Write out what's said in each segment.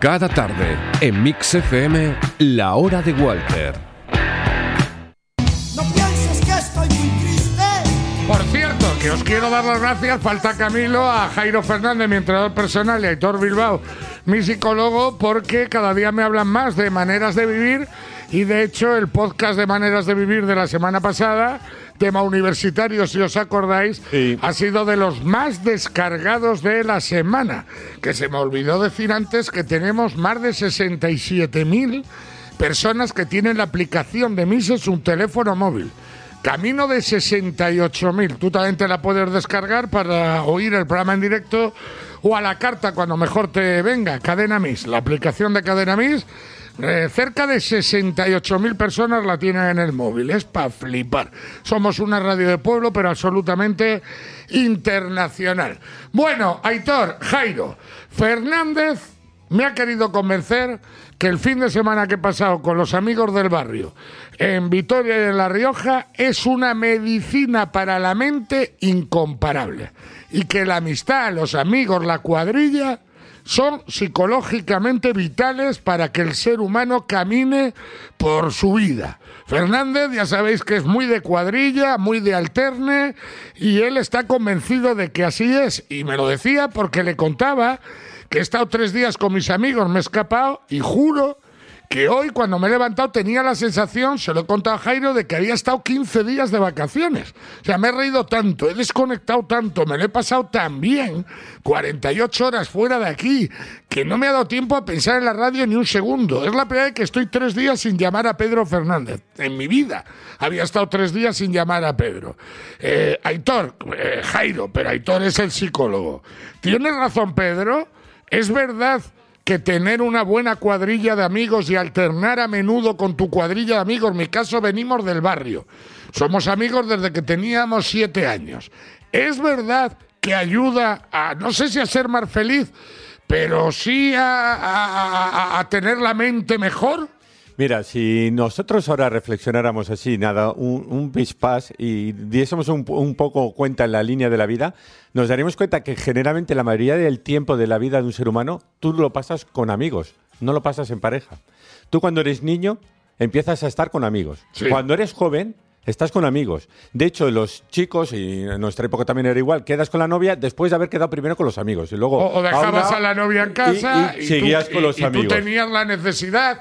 Cada tarde, en Mix FM, La Hora de Walter. No pienses que estoy muy triste. Por cierto, que os quiero dar las gracias, falta Camilo, a Jairo Fernández, mi entrenador personal, y a Aitor Bilbao, mi psicólogo, porque cada día me hablan más de maneras de vivir y de hecho el podcast de maneras de vivir de la semana pasada, tema universitario, si os acordáis, Sí. ha sido de los más descargados de la semana, que se me olvidó decir antes que tenemos más de 67.000 personas que tienen la aplicación de Mises un teléfono móvil. Camino de 68.000. Tú también te la puedes descargar para oír el programa en directo o a la carta cuando mejor te venga. Cadena Mis, la aplicación de Cadena Mis. Eh, cerca de 68.000 personas la tienen en el móvil. Es para flipar. Somos una radio de pueblo, pero absolutamente internacional. Bueno, Aitor, Jairo, Fernández me ha querido convencer que el fin de semana que he pasado con los amigos del barrio en Vitoria y en La Rioja es una medicina para la mente incomparable. Y que la amistad, los amigos, la cuadrilla son psicológicamente vitales para que el ser humano camine por su vida. Fernández, ya sabéis que es muy de cuadrilla, muy de alterne, y él está convencido de que así es. Y me lo decía porque le contaba que he estado tres días con mis amigos, me he escapado y juro que hoy cuando me he levantado tenía la sensación, se lo he contado a Jairo, de que había estado 15 días de vacaciones. O sea, me he reído tanto, he desconectado tanto, me lo he pasado tan bien, 48 horas fuera de aquí, que no me ha dado tiempo a pensar en la radio ni un segundo. Es la primera vez que estoy tres días sin llamar a Pedro Fernández. En mi vida había estado tres días sin llamar a Pedro. Eh, Aitor, eh, Jairo, pero Aitor es el psicólogo. Tienes razón, Pedro. Es verdad que tener una buena cuadrilla de amigos y alternar a menudo con tu cuadrilla de amigos. En mi caso venimos del barrio. Somos amigos desde que teníamos siete años. Es verdad que ayuda a, no sé si a ser más feliz, pero sí a, a- a- a tener la mente mejor. Mira, si nosotros ahora reflexionáramos así, nada, un, un pispás y diésemos un, un poco cuenta en la línea de la vida, nos daríamos cuenta que generalmente la mayoría del tiempo de la vida de un ser humano tú lo pasas con amigos, no lo pasas en pareja. Tú cuando eres niño empiezas a estar con amigos. Sí. Cuando eres joven estás con amigos. De hecho, los chicos, y en nuestra época también era igual, quedas con la novia después de haber quedado primero con los amigos. Y luego O, o dejabas una- a la novia en casa y, y seguías tú, con los y- y amigos. tú tenías la necesidad,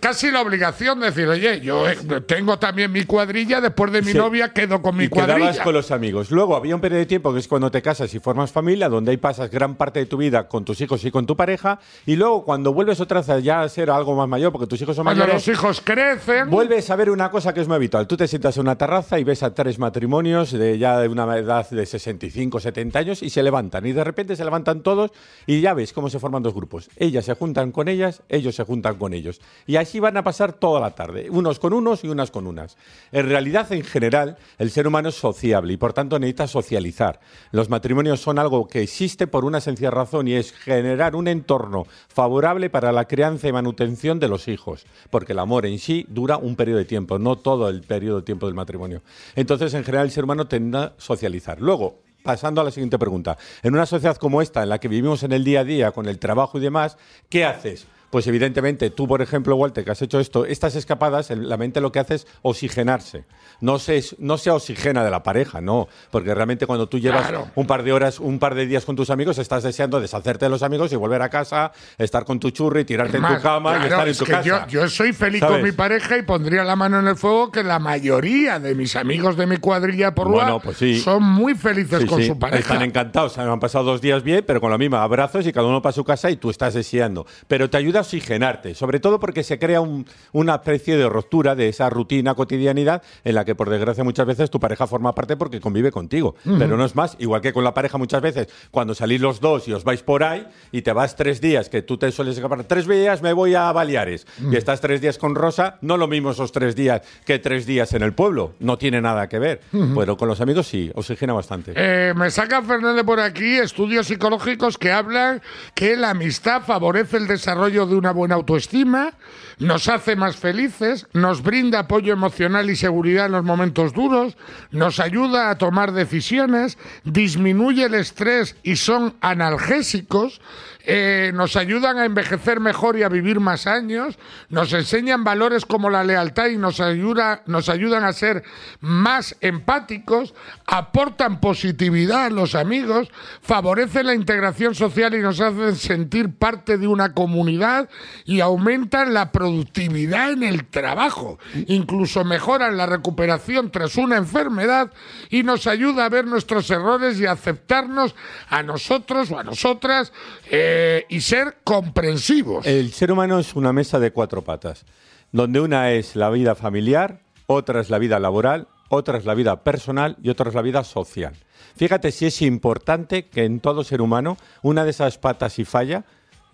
casi la obligación de decir, oye, yo eh, tengo también mi cuadrilla, después de mi Sí. novia quedo con mi y quedabas cuadrilla. con los amigos. Luego había un periodo de tiempo que es cuando te casas y formas familia, donde ahí pasas gran parte de tu vida con tus hijos y con tu pareja. Y luego cuando vuelves otra vez a ya ser algo más mayor, porque tus hijos son Cuando mayores, los hijos crecen, vuelves a ver una cosa que es muy habitual. Tú te sientas en una terraza y ves a tres matrimonios de ya de una edad de 65, 70 años y se levantan. Y de repente se levantan todos y ya ves cómo se forman dos grupos. Ellas se juntan con ellas, ellos se juntan con ellos. Y así van a pasar toda la tarde, unos con unos y unas con unas. En realidad, en general, el ser humano es sociable y por tanto necesita socializar. Los matrimonios son algo que existe por una sencilla razón y es generar un entorno favorable para la crianza y manutención de los hijos, porque el amor en sí dura un periodo de tiempo, no todo el periodo de tiempo del matrimonio. Entonces, en general, el ser humano tende a socializar. Luego, pasando a la siguiente pregunta, en una sociedad como esta, en la que vivimos en el día a día, con el trabajo y demás, ¿qué haces? Pues evidentemente, tú, por ejemplo, Walter, que has hecho esto, estas escapadas, la mente lo que hace es oxigenarse. No se, no se oxigena de la pareja, no. Porque realmente cuando tú llevas Claro. un par de horas, un par de días con tus amigos, estás deseando deshacerte de los amigos y volver a casa, estar con tu churri, tirarte en Más, tu cama y estar en es tu que casa. Yo, yo soy feliz con mi pareja y pondría la mano en el fuego que la mayoría de mis amigos de mi cuadrilla por Bueno, Rua pues sí. son muy felices Sí, con sí, su pareja. Están encantados, han pasado dos días bien, pero con la misma abrazos y cada uno para su casa y tú estás deseando. Pero te ayuda ayuda a oxigenarte, sobre todo porque se crea un- una especie de ruptura de esa rutina, cotidianidad, en la que por desgracia muchas veces tu pareja forma parte porque convive contigo. Pero no es más, igual que con la pareja muchas veces, cuando salís los dos y os vais por ahí y te vas tres días, que tú te sueles escapar, tres días me voy a Baleares y estás tres días con Rosa, no lo mismo esos tres días que tres días en el pueblo, no tiene nada que ver. Pero con los amigos sí, oxigena bastante. Eh, me saca Fernández por aquí estudios psicológicos que hablan que la amistad favorece el desarrollo de una buena autoestima, nos hace más felices, nos brinda apoyo emocional y seguridad en los momentos duros, nos ayuda a tomar decisiones, disminuye el estrés y son analgésicos, eh, nos ayudan a envejecer mejor y a vivir más años, nos enseñan valores como la lealtad y nos, ayuda, nos ayudan a ser más empáticos, aportan positividad a los amigos, favorecen la integración social y nos hacen sentir parte de una comunidad y aumentan la productividad en el trabajo, incluso mejoran la recuperación tras una enfermedad y nos ayuda a ver nuestros errores y aceptarnos a nosotros o a nosotras eh, y ser comprensivos. El ser humano es una mesa de cuatro patas, donde una es la vida familiar, otra es la vida laboral, otra es la vida personal y otra es la vida social. Fíjate si es importante que en todo ser humano una de esas patas si falla,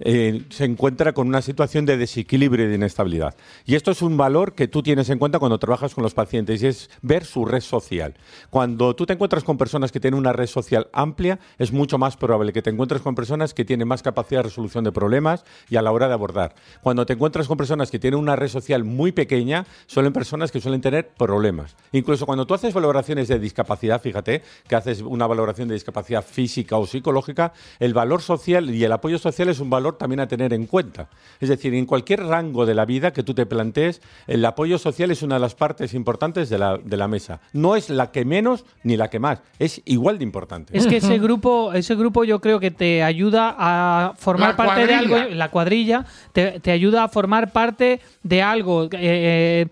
eh, se encuentra con una situación de desequilibrio y de inestabilidad. Y esto es un valor que tú tienes en cuenta cuando trabajas con los pacientes y es ver su red social. Cuando tú te encuentras con personas que tienen una red social amplia, es mucho más probable que te encuentres con personas que tienen más capacidad de resolución de problemas y a la hora de abordar. Cuando te encuentras con personas que tienen una red social muy pequeña, suelen personas que suelen tener problemas. Incluso cuando tú haces valoraciones de discapacidad, fíjate que haces una valoración de discapacidad física o psicológica, el valor social y el apoyo social es un valor también a tener en cuenta. Es decir, en cualquier rango de la vida que tú te plantees, el apoyo social es una de las partes importantes de la, de la mesa. No es la que menos ni la que más, es igual de importante. Es que ese grupo, ese grupo yo creo que te ayuda a formar La parte de algo, la cuadrilla, te, te ayuda a formar parte de algo. Eh,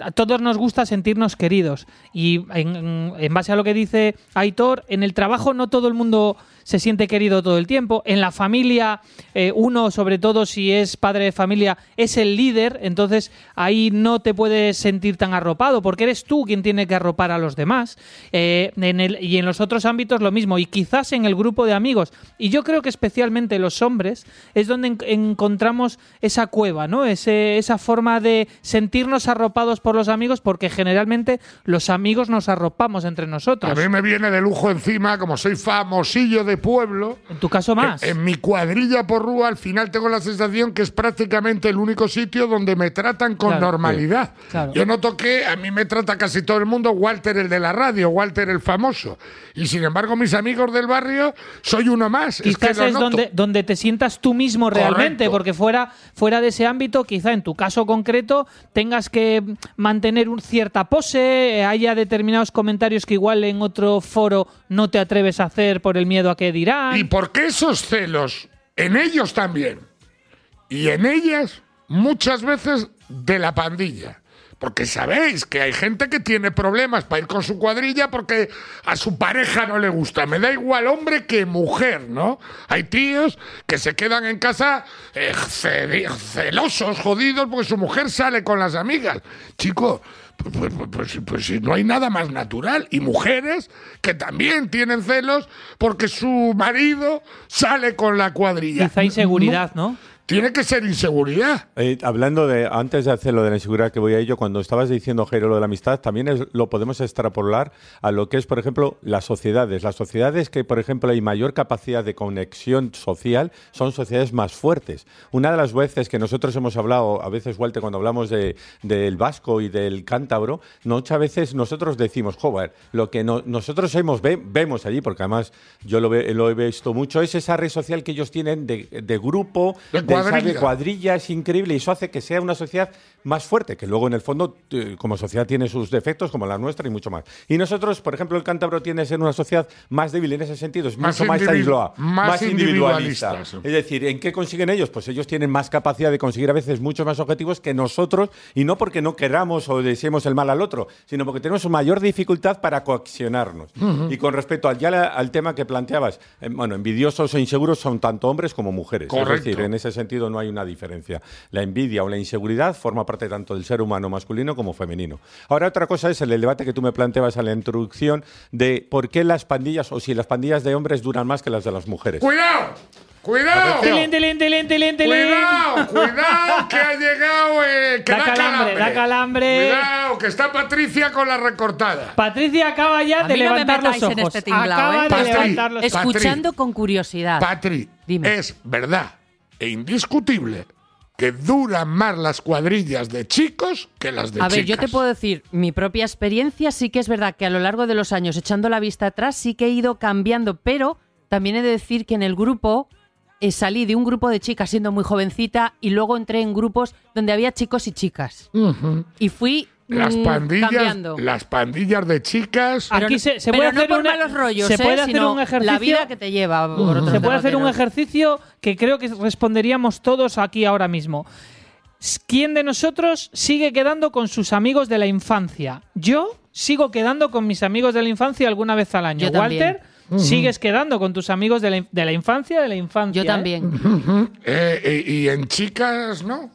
a todos nos gusta sentirnos queridos. Y en, en base a lo que dice Aitor, en el trabajo no todo el mundo se siente querido todo el tiempo. En la familia, eh, uno, sobre todo si es padre de familia, es el líder, entonces ahí no te puedes sentir tan arropado, porque eres tú quien tiene que arropar a los demás. Eh, en el, y en los otros ámbitos lo mismo, y quizás en el grupo de amigos. Y yo creo que especialmente los hombres es donde en- encontramos esa cueva, ¿no? Ese, esa forma de sentirnos arropados por los amigos, porque generalmente los amigos nos arropamos entre A nosotros. mí me viene de lujo encima, como soy famosillo de pueblo. En tu caso más. En, en mi cuadrilla por Rúa, al final tengo la sensación que es prácticamente el único sitio donde me tratan con Claro. normalidad. Claro. Yo noto que a mí me trata casi todo el mundo Walter el de la radio, Walter el famoso. Y sin embargo, mis amigos del barrio, soy uno más. es que Quizás es, donde, donde te sientas tú mismo realmente, Correcto. porque fuera, fuera de ese ámbito, quizá en tu caso concreto, tengas que mantener un cierta pose, eh, haya determinados comentarios que igual en otro foro no te atreves a hacer por el miedo a que dirán. ¿Y por qué esos celos? En ellos también. Y en ellas, muchas veces, de la pandilla. Porque sabéis que hay gente que tiene problemas para ir con su cuadrilla porque a su pareja no le gusta. Me da igual hombre que mujer, ¿no? Hay tíos que se quedan en casa eh, ce- celosos, jodidos, porque su mujer sale con las amigas. Chico, pues, pues, pues, pues, pues si no hay nada más natural. Y mujeres que también tienen celos porque su marido sale con la cuadrilla. Quizá inseguridad, ¿no? Tiene que ser inseguridad. Eh, hablando de, antes de hacer lo de la inseguridad que voy a ello, cuando estabas diciendo, Jairo, lo de la amistad, también es- lo podemos extrapolar a lo que es, por ejemplo, las sociedades. Las sociedades que, por ejemplo, hay mayor capacidad de conexión social son sociedades más fuertes. Una de las veces que nosotros hemos hablado, a veces, Walter, cuando hablamos de- del vasco y del cántabro, muchas veces nosotros decimos, joder, lo que no- nosotros hemos, ve- vemos allí, porque además yo lo, lo he visto mucho, es esa red social que ellos tienen de, de grupo, De esa- de cuadrilla. cuadrilla es increíble y eso hace que sea una sociedad más fuerte, que luego en el fondo eh, como sociedad tiene sus defectos como la nuestra y mucho más. Y nosotros, por ejemplo, el cántabro tiende a ser una sociedad más débil en ese sentido, es Más mucho más aislada, más individualista. individualista. Es decir, ¿en qué consiguen ellos? Pues ellos tienen más capacidad de conseguir a veces muchos más objetivos que nosotros y no porque no queramos o deseemos el mal al otro, sino porque tenemos mayor dificultad para coaccionarnos. Y con respecto al, ya la- al tema que planteabas, eh, bueno, envidiosos o inseguros son tanto hombres como mujeres. Correcto. Es decir, en ese sentido sentido no hay una diferencia. La envidia o la inseguridad forma parte tanto del ser humano masculino como femenino. Ahora, otra cosa es el debate que tú me planteabas en la introducción de por qué las pandillas o si las pandillas de hombres duran más que las de las mujeres. ¡Cuidado! ¡Cuidado! Tilín, tilín, tilín, tilín, tilín. ¡Cuidado! ¡Cuidado! Que ha llegado. Eh, que Da calambre, da calambre. ¡Cuidado! Que está Patricia con la recortada. Patricia acaba ya de levantar los ojos. este tinglao, acaba ¿eh? de Patri, levantar los. Escuchando con curiosidad. Patri, Dime. es verdad e indiscutible que duran más las cuadrillas de chicos que las de A ver, chicas. yo te puedo decir, mi propia experiencia sí que es verdad que a lo largo de los años, echando la vista atrás, sí que he ido cambiando, pero también he de decir que en el grupo eh, salí de un grupo de chicas siendo muy jovencita y luego entré en grupos donde había chicos y chicas. Y fui Las mm, pandillas, cambiando. las pandillas de chicas. Aquí se, se pero puede no hacer por una- malos rollos, se ¿eh? puede hacer sino un ejercicio la vida que te lleva. por otros Se puede hacer un derroteros. ejercicio que creo que responderíamos todos aquí ahora mismo. S- ¿Quién de nosotros sigue quedando con sus amigos de la infancia? Yo sigo quedando con mis amigos de la infancia alguna vez al año. Yo también. Walter, sigues quedando con tus amigos de la, in- de la infancia, de la infancia. Yo ¿eh? también. Eh, eh, y en chicas, ¿no?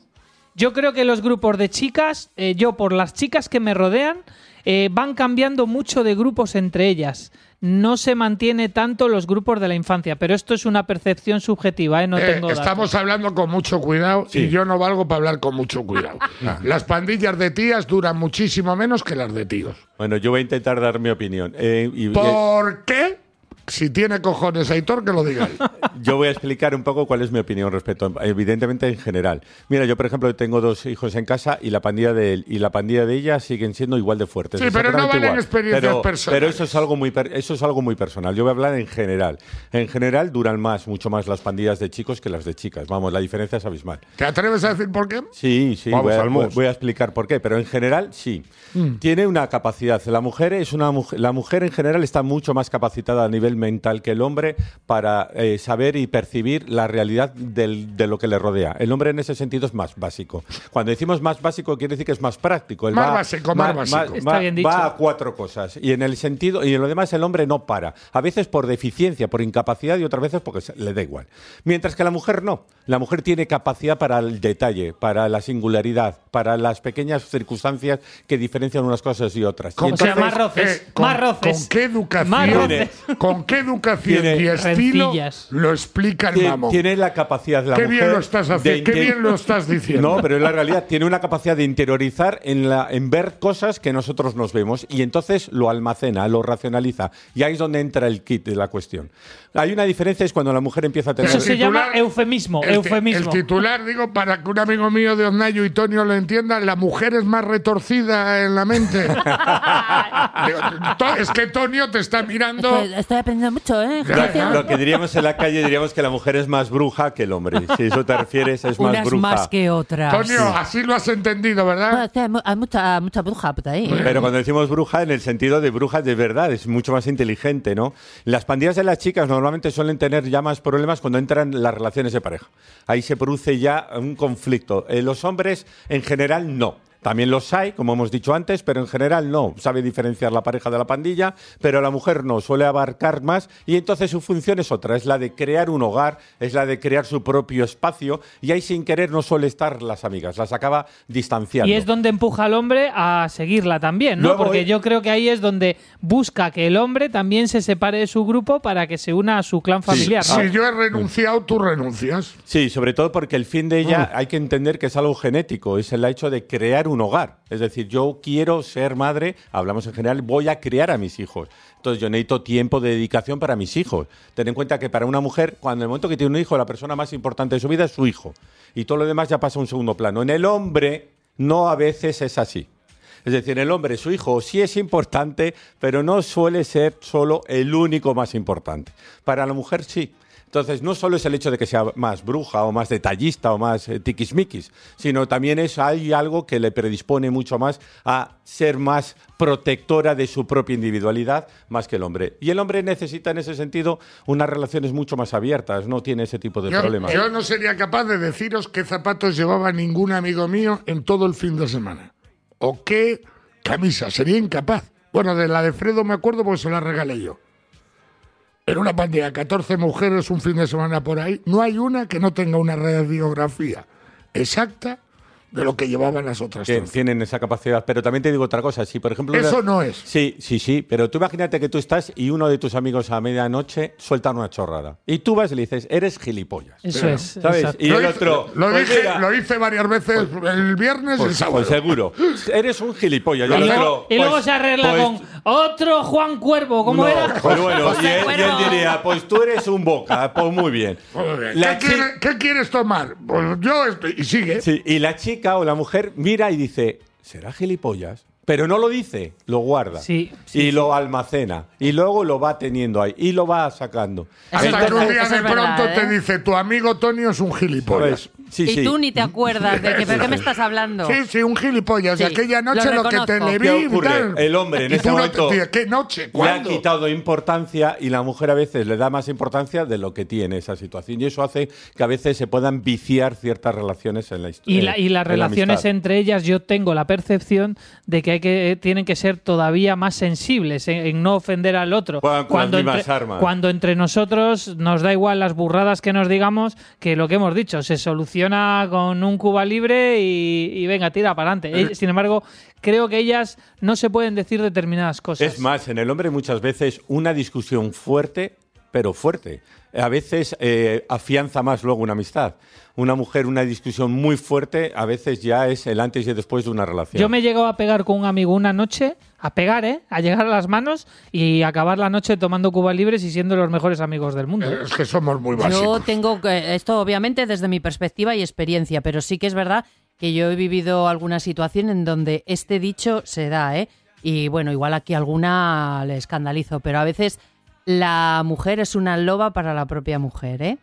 Yo creo que los grupos de chicas, eh, yo por las chicas que me rodean, eh, van cambiando mucho de grupos entre ellas. No se mantiene tanto los grupos de la infancia, pero esto es una percepción subjetiva, ¿eh? no Eh, tengo datos. estamos hablando con mucho cuidado y yo no valgo para hablar con mucho cuidado. las pandillas de tías duran muchísimo menos que las de tíos. Bueno, yo voy a intentar dar mi opinión. Eh, y- ¿Por qué? Si tiene cojones Aitor, que lo diga él. Yo voy a explicar un poco cuál es mi opinión respecto, evidentemente en general. Mira, yo por ejemplo tengo dos hijos en casa y la pandilla de él y la pandilla de ella siguen siendo igual de fuertes. Sí, pero no valen igual. experiencias pero, personales. Pero eso es algo muy per- eso es algo muy personal. Yo voy a hablar en general. En general duran más, mucho más las pandillas de chicos que las de chicas. Vamos, la diferencia es abismal. ¿Te atreves a decir por qué? Sí, sí, Vamos voy a, voy a explicar por qué, pero en general sí. Mm. Tiene una capacidad. La mujer es una mujer, la mujer en general está mucho más capacitada a nivel mental que el hombre para eh, saber y percibir la realidad del- de lo que le rodea. El hombre en ese sentido es más básico. Cuando decimos más básico quiere decir que es más práctico. Él Más va- básico, más básico. Está bien dicho. va a cuatro cosas y en el sentido y en lo demás el hombre no para. A veces por deficiencia, por incapacidad y otras veces porque se- le da igual. Mientras que la mujer no. La mujer tiene capacidad para el detalle, para la singularidad, para las pequeñas circunstancias que diferencian unas cosas y otras. Y Con- O sea, entonces- más roces, eh, con, más roces. ¿Con qué Más educación, roces. Con qué educación Tiene y estilo rencillas. lo explica el mamón? tiene la capacidad la Qué mujer bien lo estás de haciendo, qué bien lo estás diciendo. No, pero es la realidad. Tiene una capacidad de interiorizar en, la, en ver cosas que nosotros nos vemos y entonces lo almacena, lo racionaliza. Y ahí es donde entra el kit de la cuestión. Hay una diferencia, es cuando la mujer empieza a tener... Eso se titular- llama eufemismo, el eufemismo. El titular, digo, para que un amigo mío de Oznayo y Tonio lo entienda, la mujer es más retorcida en la mente. Digo, es que Tonio te está mirando. Estoy, aprendiendo mucho, ¿eh? Lo que diríamos en la calle diríamos que la mujer es más bruja que el hombre. Si eso te refieres, es más Unas bruja. más que otras. Tonio, así lo has entendido, ¿verdad? hay mu- hay mucha, mucha bruja por ahí. Pero cuando decimos bruja, en el sentido de bruja de verdad, es mucho más inteligente, ¿no? Las pandillas de las chicas normalmente suelen tener ya más problemas cuando entran las relaciones de pareja. Ahí se produce ya un conflicto. Eh, los hombres, en general, no. También los hay, como hemos dicho antes, pero en general no. Sabe diferenciar la pareja de la pandilla, pero la mujer no, suele abarcar más y entonces su función es otra, es la de crear un hogar, es la de crear su propio espacio y ahí sin querer no suele estar las amigas, las acaba distanciando. Y es donde empuja al hombre a seguirla también, ¿no? Luego, Porque yo creo que ahí es donde busca que el hombre también se separe de su grupo para que se una a su clan familiar. ¿no? Si yo he renunciado, tú renuncias. Sí, sobre todo porque el fin de ella hay que entender que es algo genético, es el hecho de crear un hogar. Es decir, yo quiero ser madre, hablamos en general, voy a criar a mis hijos. Entonces yo necesito tiempo de dedicación para mis hijos. Ten en cuenta que para una mujer, cuando en el momento que tiene un hijo, la persona más importante de su vida es su hijo. Y todo lo demás ya pasa a un segundo plano. En el hombre, no a veces es así. Es decir, el hombre, su hijo, sí es importante, pero no suele ser solo el único más importante. Para la mujer sí. Entonces, no solo es el hecho de que sea más bruja o más detallista o más eh, tiquismiquis, sino también es hay algo que le predispone mucho más a ser más protectora de su propia individualidad más que el hombre. Y el hombre necesita en ese sentido unas relaciones mucho más abiertas, no tiene ese tipo de Yo, problemas. yo no sería capaz de deciros qué zapatos llevaba ningún amigo mío en todo el fin de semana. O qué camisa. Sería incapaz. Bueno, de la de Fredo me acuerdo porque se la regalé yo. En una pandilla de 14 mujeres un fin de semana por ahí, no hay una que no tenga una radiografía exacta de lo que llevaban las otras Que 13. tienen esa capacidad. Pero también te digo otra cosa. Si, por ejemplo. Eso una- no es. Sí, sí, sí. Pero tú imagínate que tú estás y uno de tus amigos a medianoche suelta una chorrada. Y tú vas y le dices, eres gilipollas. Eso es. ¿Sabes? exacto. Y lo el hice, otro. lo, pues dije, mira, lo hice varias veces el viernes y el Pues, sábado. pues seguro. Eres un gilipollas. Y, luego, otro, y luego pues- se arregla pues- con otro Juan Cuervo, ¿cómo no, era? Pues bueno, y él, y él Cuervo. diría, pues tú eres un boca, pues muy bien. Muy bien. La ¿Qué, quiere- qué quieres tomar? Pues yo estoy. Y sigue. Sí, y la chica o la mujer mira y dice, ¿será gilipollas? Pero no lo dice, lo guarda. Sí, sí, y lo almacena. Y luego lo va teniendo ahí. Y lo va sacando. Hasta que un día de verdad, pronto te ¿eh? dice, tu amigo Tonio es un gilipollas. Sí, y sí. tú ni te acuerdas de que, ¿pero qué me estás hablando? Sí, sí, un gilipollas. Sí, aquella lo noche lo, que te le vi ¿Qué y ocurre? tal. El hombre en ese momento te- ¿Qué noche? Le ha quitado importancia y la mujer a veces le da más importancia de lo que tiene esa situación. Y eso hace que a veces se puedan viciar ciertas relaciones en la historia. Y, la- y las relaciones entre ellas, yo tengo la percepción de que, hay que tienen que ser todavía más sensibles en, en no ofender al otro. Las mismas entre, armas. cuando entre nosotros nos da igual las burradas que nos digamos que lo que hemos dicho, se soluciona con un Cuba libre y, y venga, tira para adelante. Sin embargo, creo que ellas no se pueden decir determinadas cosas. Es más, en el hombre muchas veces una discusión fuerte, pero fuerte. A veces eh, afianza más luego una amistad. Una mujer, una discusión muy fuerte, a veces ya es el antes y después de una relación. Yo me he llegado a pegar con un amigo una noche, a pegar, ¿eh? A llegar a las manos y acabar la noche tomando Cuba libres y siendo los mejores amigos del mundo. Eh, Es que somos muy Yo básicos. tengo que- esto obviamente desde mi perspectiva y experiencia, pero sí que es verdad que yo he vivido alguna situación en donde este dicho se da, ¿eh? Y bueno, igual aquí alguna le escandalizo, pero a veces la mujer es una loba para la propia mujer, ¿eh?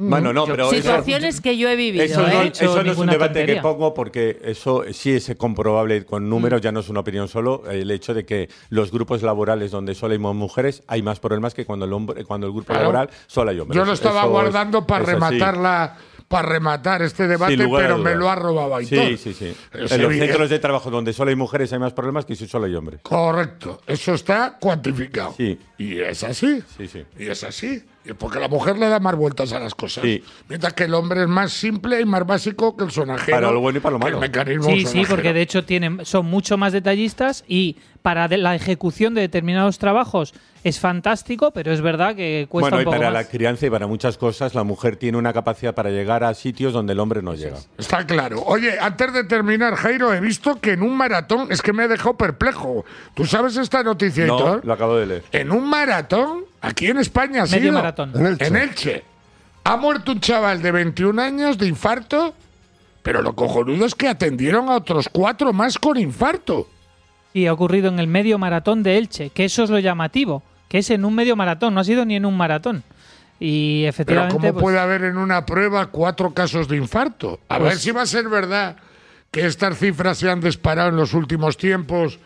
Bueno, no, pero eso, Situaciones que yo he vivido, eso no, ¿eh? eso no es un debate tontería. que pongo porque eso sí es comprobable con números, ya no es una opinión solo. El hecho de que los grupos laborales donde solo hay mujeres hay más problemas que cuando el, hombre, cuando el grupo Claro. laboral solo hay hombres. Yo lo estaba Eso es- guardando para es así. rematar la, para rematar este debate, pero me lo ha robado Aitor. Sí, sí, sí. Es en los centros de trabajo donde solo hay mujeres hay más problemas que si solo hay hombres. Correcto, eso está cuantificado. Sí. Y es así. Sí, sí. Y es así. Y Porque la mujer le da más vueltas a las cosas. Sí. Mientras que el hombre es más simple y más básico que el sonajero. Para lo bueno y para lo que el malo. mecanismo Sí, sí, sonajero. porque de hecho tienen, son mucho más detallistas y para de- la ejecución de determinados trabajos es fantástico, pero es verdad que cuesta Bueno, y un poco para más. la crianza y para muchas cosas, la mujer tiene una capacidad para llegar a sitios donde el hombre no llega. Está claro. Oye, antes de terminar, Jairo, he visto que en un maratón, es que me ha dejado perplejo. ¿Tú sabes esta noticia, No, lo acabo de leer. En un maratón, aquí en España, ha Medio sido, maratón. En Elche. En Elche. Ha muerto un chaval de 21 años de infarto, pero lo cojonudo es que atendieron a otros cuatro más con infarto. Y ha ocurrido en el medio maratón de Elche, que eso es lo llamativo, que es en un medio maratón, no ha sido ni en un maratón. Y Pero efectivamente. ¿cómo pues, puede haber en una prueba cuatro casos de infarto? A Pues- ver si va a ser verdad que estas cifras se han disparado en los últimos tiempos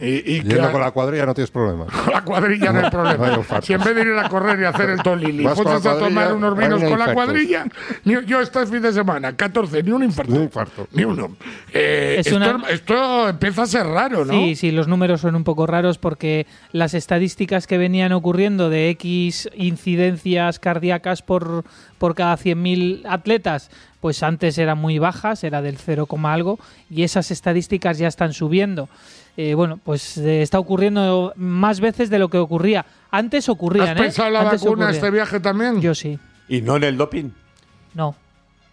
y, y Yendo a- con la cuadrilla no tienes problema. con la cuadrilla no hay No hay problema. infarto. si en vez de ir a correr y hacer el tolili, fueses a tomar unos no hay vinos con la cuadrilla, ni- yo este fin de semana, 14, ni un infarto. Ni un infarto. Ni uno. Eh, Es esto, una- esto empieza a ser raro, ¿no? Sí, sí, los números son un poco raros porque las estadísticas que venían ocurriendo de X incidencias cardíacas por, por cada 100.000 atletas, pues antes eran muy bajas, era del 0, algo, y esas estadísticas ya están subiendo. Eh, bueno, pues eh, está ocurriendo más veces de lo que ocurría. Antes ocurrían, ¿Has ¿eh? pensado en la Antes vacuna ocurrían. este viaje también? Yo sí. Y no en el doping. No.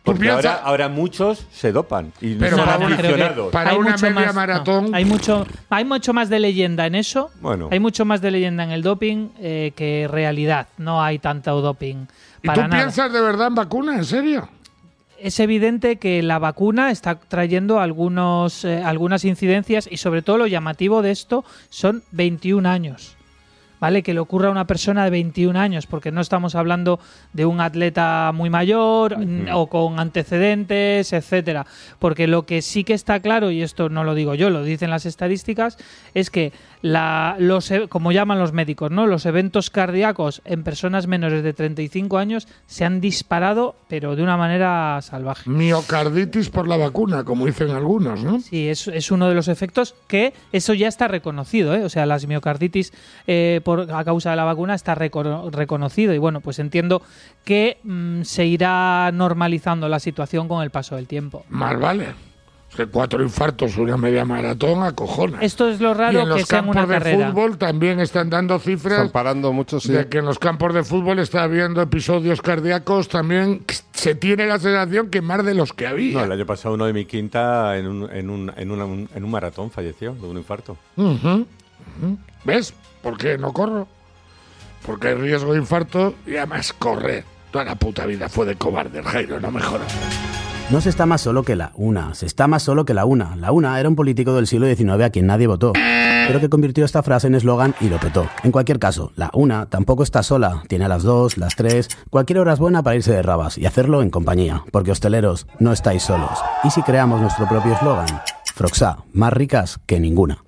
Porque ahora, ahora muchos se dopan y Pero son para una- creo que aficionados. para hay una mucho media más- no, maratón- hay mucho hay mucho más de leyenda en eso. Bueno. Hay mucho más de leyenda en el doping eh, que realidad. No hay tanto doping ¿Y para tú nada. piensas de verdad en vacuna? ¿En serio? Es evidente que la vacuna está trayendo algunos, eh, algunas incidencias y sobre todo lo llamativo de esto son 21 años. ¿Vale? Que le ocurra a una persona de 21 años, porque no estamos hablando de un atleta muy mayor mm, o con antecedentes, etcétera. Porque lo que sí que está claro, y esto no lo digo yo, lo dicen las estadísticas, es que la, los, e- como llaman los médicos, ¿no? Los eventos cardíacos en personas menores de 35 años se han disparado, pero de una manera salvaje. Miocarditis por la vacuna, como dicen algunos, ¿no? Sí, es, es uno de los efectos que eso ya está reconocido, ¿eh? O sea, las miocarditis eh, por por, a causa de la vacuna está reco- reconocido. Y bueno, pues entiendo que mm, se irá normalizando la situación con el paso del tiempo. Más vale. Que cuatro infartos, una media maratón, acojona. Esto es lo y raro en los que en campos una de carrera. fútbol también están dando cifras Están parando mucho, sí. de que en los campos de fútbol está habiendo episodios cardíacos. También se tiene la sensación que más de los que había. No, el año pasado uno de mi quinta en un, en un, en una- un- en un maratón falleció de un infarto. ¿Ves? ¿Por qué no corro? Porque hay riesgo de infarto y además correr. Toda la puta vida fue de cobarde, Jairo, no me. No se está más solo que la una, se está más solo que la una. La una era un político del siglo XIX a quien nadie votó, pero que convirtió esta frase en eslogan y lo petó. En cualquier caso, la una tampoco está sola, tiene a las dos, las tres, cualquier hora es buena para irse de rabas y hacerlo en compañía, porque hosteleros, no estáis solos. ¿Y si creamos nuestro propio eslogan? Froxa, más ricas que ninguna.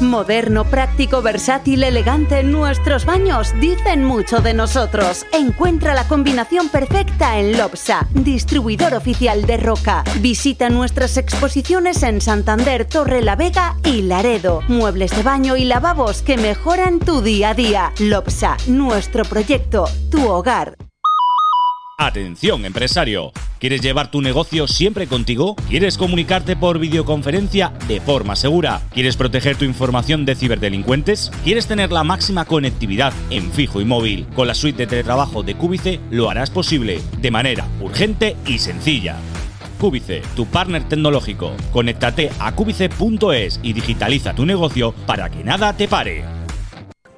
Moderno, práctico, versátil, elegante, nuestros baños dicen mucho de nosotros. Encuentra la combinación perfecta en Lopsa, distribuidor oficial de Roca. Visita nuestras exposiciones en Santander, Torre la Vega y Laredo. Muebles de baño y lavabos que mejoran tu día a día. Lopsa, nuestro proyecto, tu hogar. Atención, empresario. ¿Quieres llevar tu negocio siempre contigo? ¿Quieres comunicarte por videoconferencia de forma segura? ¿Quieres proteger tu información de ciberdelincuentes? ¿Quieres tener la máxima conectividad en fijo y móvil? Con la suite de teletrabajo de Cúbice lo harás posible de manera urgente y sencilla. Cúbice, tu partner tecnológico. Conéctate a cúbice.es y digitaliza tu negocio para que nada te pare.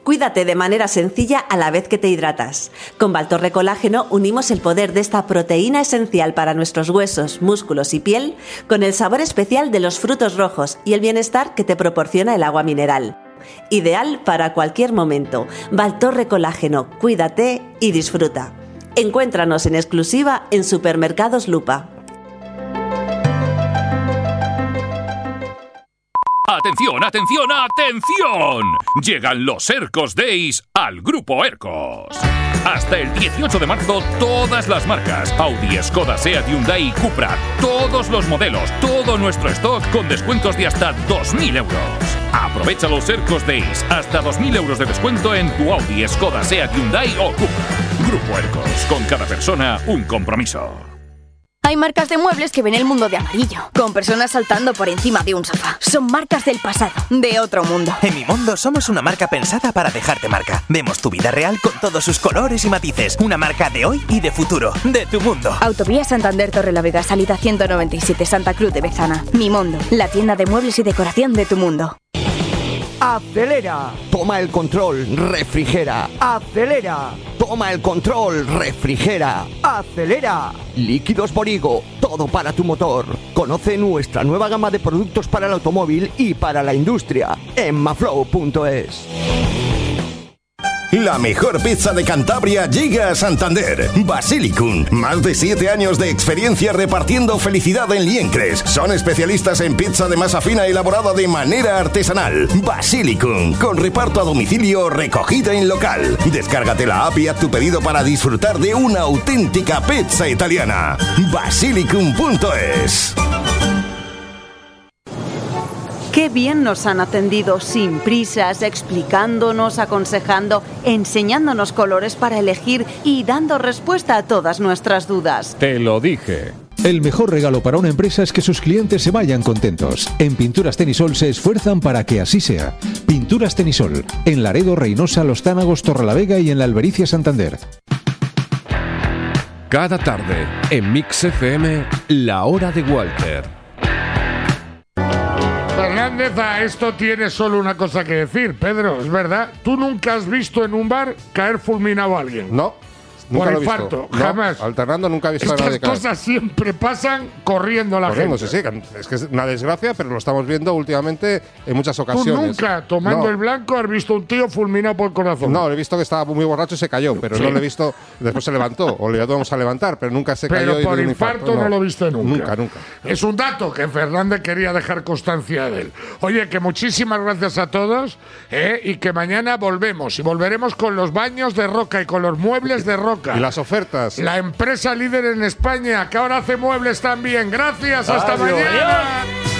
Cuídate de manera sencilla a la vez que te hidratas. Con Valtorre Colágeno unimos el poder de esta proteína esencial para nuestros huesos, músculos y piel con el sabor especial de los frutos rojos y el bienestar que te proporciona el agua mineral. Ideal para cualquier momento. Valtorre Colágeno, cuídate y disfruta. Encuéntranos en exclusiva en Supermercados Lupa. Atención, atención, atención. Llegan los Ercos Days al Grupo Ercos. Hasta el 18 de marzo, todas las marcas, Audi, Skoda, Seat, Hyundai y Cupra, todos los modelos, todo nuestro stock con descuentos de hasta 2.000 euros. Aprovecha los Ercos Days, hasta 2.000 euros de descuento en tu Audi, Skoda, Seat, Hyundai o Cupra. Grupo Ercos, con cada persona un compromiso. Hay marcas de muebles que ven el mundo de amarillo, con personas saltando por encima de un sofá. Son marcas del pasado, de otro mundo. En Mi Mundo somos una marca pensada para dejarte marca. Vemos tu vida real con todos sus colores y matices. Una marca de hoy y de futuro, de tu mundo. Autovía Santander Torre la Vega, salida 197 Santa Cruz de Bezana. Mi Mundo, la tienda de muebles y decoración de tu mundo. Acelera. Toma el control, refrigera. Acelera. Toma el control, refrigera. Acelera. Líquidos Borigo, todo para tu motor. Conoce nuestra nueva gama de productos para el automóvil y para la industria en maflow.es. La mejor pizza de Cantabria llega a Santander. Basilicum. Más de 7 años de experiencia repartiendo felicidad en Liencres. Son especialistas en pizza de masa fina elaborada de manera artesanal. Basilicum. Con reparto a domicilio recogida en local. Descárgate la app y haz tu pedido para disfrutar de una auténtica pizza italiana. Basilicum.es. Qué bien nos han atendido sin prisas, explicándonos, aconsejando, enseñándonos colores para elegir y dando respuesta a todas nuestras dudas. Te lo dije. El mejor regalo para una empresa es que sus clientes se vayan contentos. En Pinturas Tenisol se esfuerzan para que así sea. Pinturas Tenisol, en Laredo, Reynosa, Los Tánagos, Torrelavega y en la Albericia Santander. Cada tarde, en Mix FM, La Hora de Walter. Fernández, a esto tiene solo una cosa que decir, Pedro, es verdad. ¿Tú nunca has visto en un bar caer fulminado a alguien? No. Nunca Por lo infarto, No, jamás. alternando nunca he visto a Estas nadie caer. cosas siempre pasan corriendo la Corriendo, gente. sí, sí, es que es una desgracia, pero lo estamos viendo últimamente en muchas Tú ocasiones. nunca, tomando No. el blanco, has visto un tío fulminado por el corazón. No, he visto que estaba muy borracho y se cayó, pero Sí. no lo he visto. Después se levantó, o le ayudamos a levantar, pero nunca se Pero cayó. y por un infarto no lo viste nunca. Nunca, nunca. Es un dato que Fernández quería dejar constancia de él. Oye, que muchísimas gracias a todos ¿eh? y que mañana volvemos. Y volveremos con los baños de roca y con los muebles de roca. Y las ofertas. La empresa líder en España que ahora hace muebles también. Gracias, hasta Adiós. mañana.